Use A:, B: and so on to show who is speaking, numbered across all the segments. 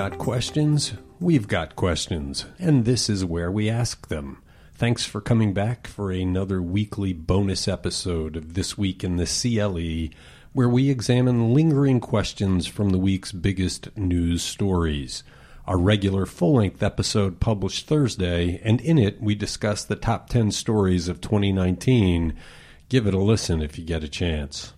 A: Got questions, we've got questions, and this is where we ask them. Thanks for coming back for another weekly bonus episode of This Week in the CLE, where we examine lingering questions from the week's biggest news stories. Our regular full length episode published Thursday, and in it we discuss the top 10 stories of 2019. Give it a listen if you get a chance.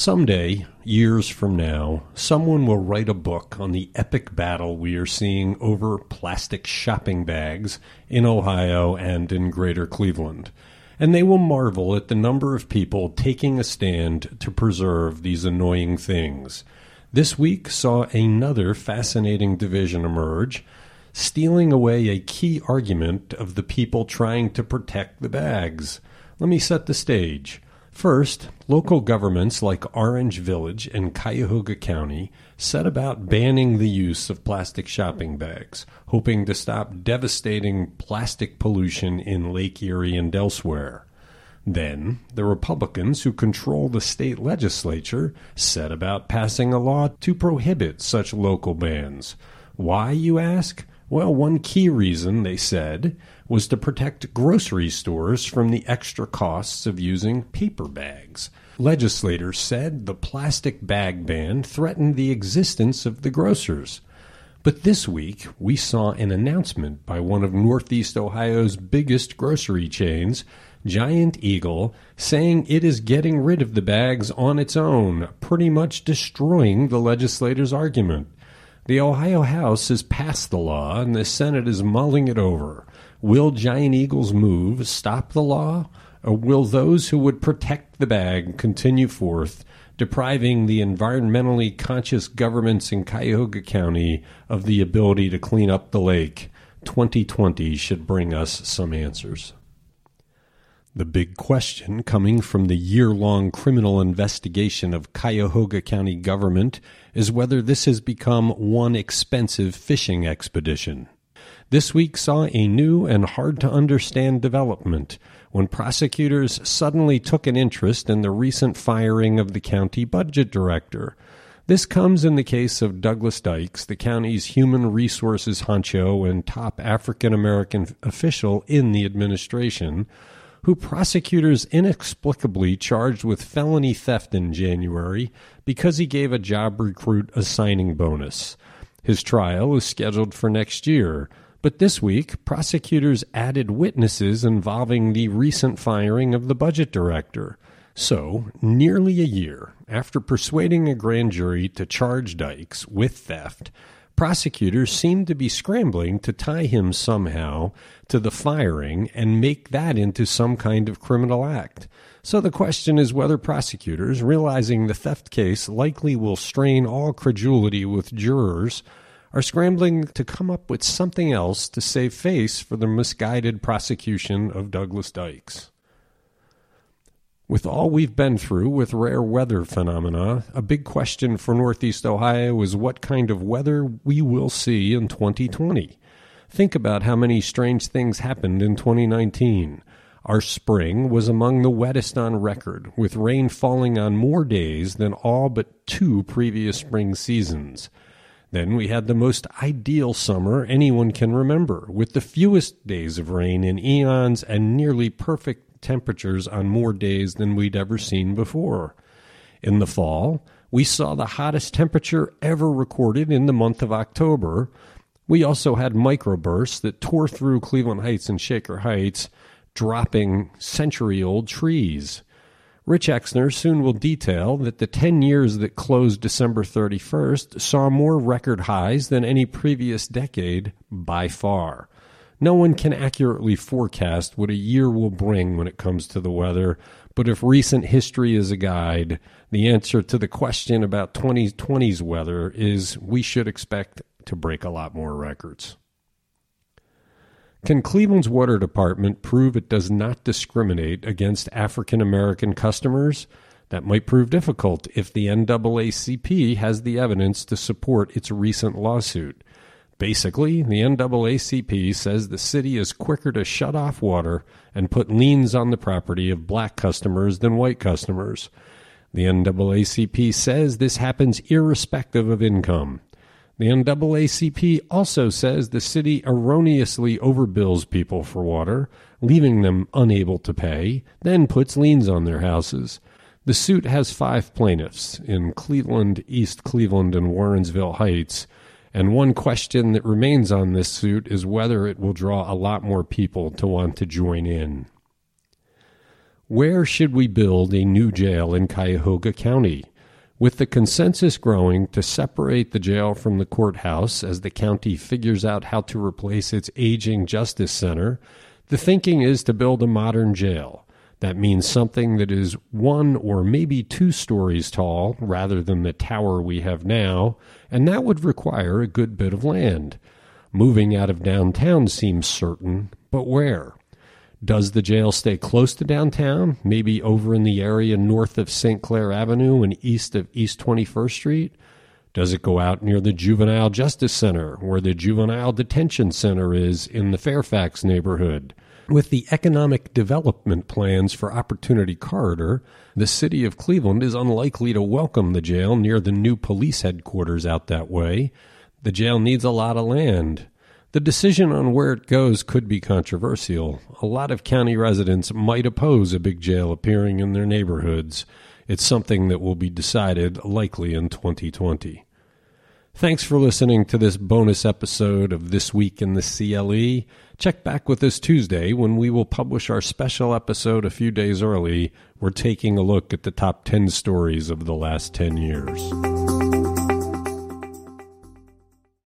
A: Someday, years from now, someone will write a book on the epic battle we are seeing over plastic shopping bags in Ohio and in greater Cleveland. And they will marvel at the number of people taking a stand to preserve these annoying things. This week saw another fascinating division emerge, stealing away a key argument of the people trying to protect the bags. Let me set the stage. First, local governments like Orange Village and Cuyahoga County set about banning the use of plastic shopping bags, hoping to stop devastating plastic pollution in Lake Erie and elsewhere. Then, the Republicans who control the state legislature set about passing a law to prohibit such local bans. Why, you ask? Well, one key reason, they said, was to protect grocery stores from the extra costs of using paper bags. Legislators said the plastic bag ban threatened the existence of the grocers. But this week, we saw an announcement by one of Northeast Ohio's biggest grocery chains, Giant Eagle, saying it is getting rid of the bags on its own, pretty much destroying the legislators' argument. The Ohio House has passed the law, and the Senate is mulling it over. Will Giant Eagle's move stop the law, or will those who would protect the bag continue forth, depriving the environmentally conscious governments in Cuyahoga County of the ability to clean up the lake? 2020 should bring us some answers. The big question coming from the year long criminal investigation of Cuyahoga County government is whether this has become one expensive fishing expedition. This week saw a new and hard to understand development when prosecutors suddenly took an interest in the recent firing of the county budget director. This comes in the case of Douglas Dykes, the county's human resources honcho and top African American official in the administration, who prosecutors inexplicably charged with felony theft in January because he gave a job recruit a signing bonus. His trial is scheduled for next year. But this week, prosecutors added witnesses involving the recent firing of the budget director. So, nearly a year after persuading a grand jury to charge Dykes with theft, prosecutors seem to be scrambling to tie him somehow to the firing and make that into some kind of criminal act. So the question is whether prosecutors, realizing the theft case likely will strain all credulity with jurors, are scrambling to come up with something else to save face for the misguided prosecution of Douglas Dykes. With all we've been through with rare weather phenomena, a big question for Northeast Ohio is what kind of weather we will see in 2020. Think about how many strange things happened in 2019. Our spring was among the wettest on record, with rain falling on more days than all but two previous spring seasons. Then we had the most ideal summer anyone can remember, with the fewest days of rain in eons and nearly perfect temperatures on more days than we'd ever seen before. In the fall, we saw the hottest temperature ever recorded in the month of October. We also had microbursts that tore through Cleveland Heights and Shaker Heights, dropping century old trees. Rich Exner soon will detail that the 10 years that closed December 31st saw more record highs than any previous decade by far. No one can accurately forecast what a year will bring when it comes to the weather, But if recent history is a guide, the answer to the question about 2020's weather is we should expect to break a lot more records. Can Cleveland's water department prove it does not discriminate against African American customers? That might prove difficult if the NAACP has the evidence to support its recent lawsuit. Basically, the NAACP says the city is quicker to shut off water and put liens on the property of black customers than white customers. The NAACP says this happens irrespective of income. The NAACP also says the city erroneously overbills people for water, leaving them unable to pay, then puts liens on their houses. The suit has five plaintiffs in Cleveland, East Cleveland, and Warrensville Heights. And one question that remains on this suit is whether it will draw a lot more people to want to join in. Where should we build a new jail in Cuyahoga County? With the consensus growing to separate the jail from the courthouse as the county figures out how to replace its aging justice center, the thinking is to build a modern jail. That means something that is one or maybe two stories tall rather than the tower we have now, and that would require a good bit of land. Moving out of downtown seems certain, but where? Does the jail stay close to downtown, maybe over in the area north of St. Clair Avenue and east of East 21st Street? Does it go out near the Juvenile Justice Center, where the Juvenile Detention Center is in the Fairfax neighborhood? With the economic development plans for Opportunity Corridor, the city of Cleveland is unlikely to welcome the jail near the new police headquarters out that way. The jail needs a lot of land. The decision on where it goes could be controversial. A lot of county residents might oppose a big jail appearing in their neighborhoods. It's something that will be decided likely in 2020. Thanks for listening to this bonus episode of This Week in the CLE. Check back with us Tuesday when we will publish our special episode a few days early. We're taking a look at the top 10 stories of the last 10 years.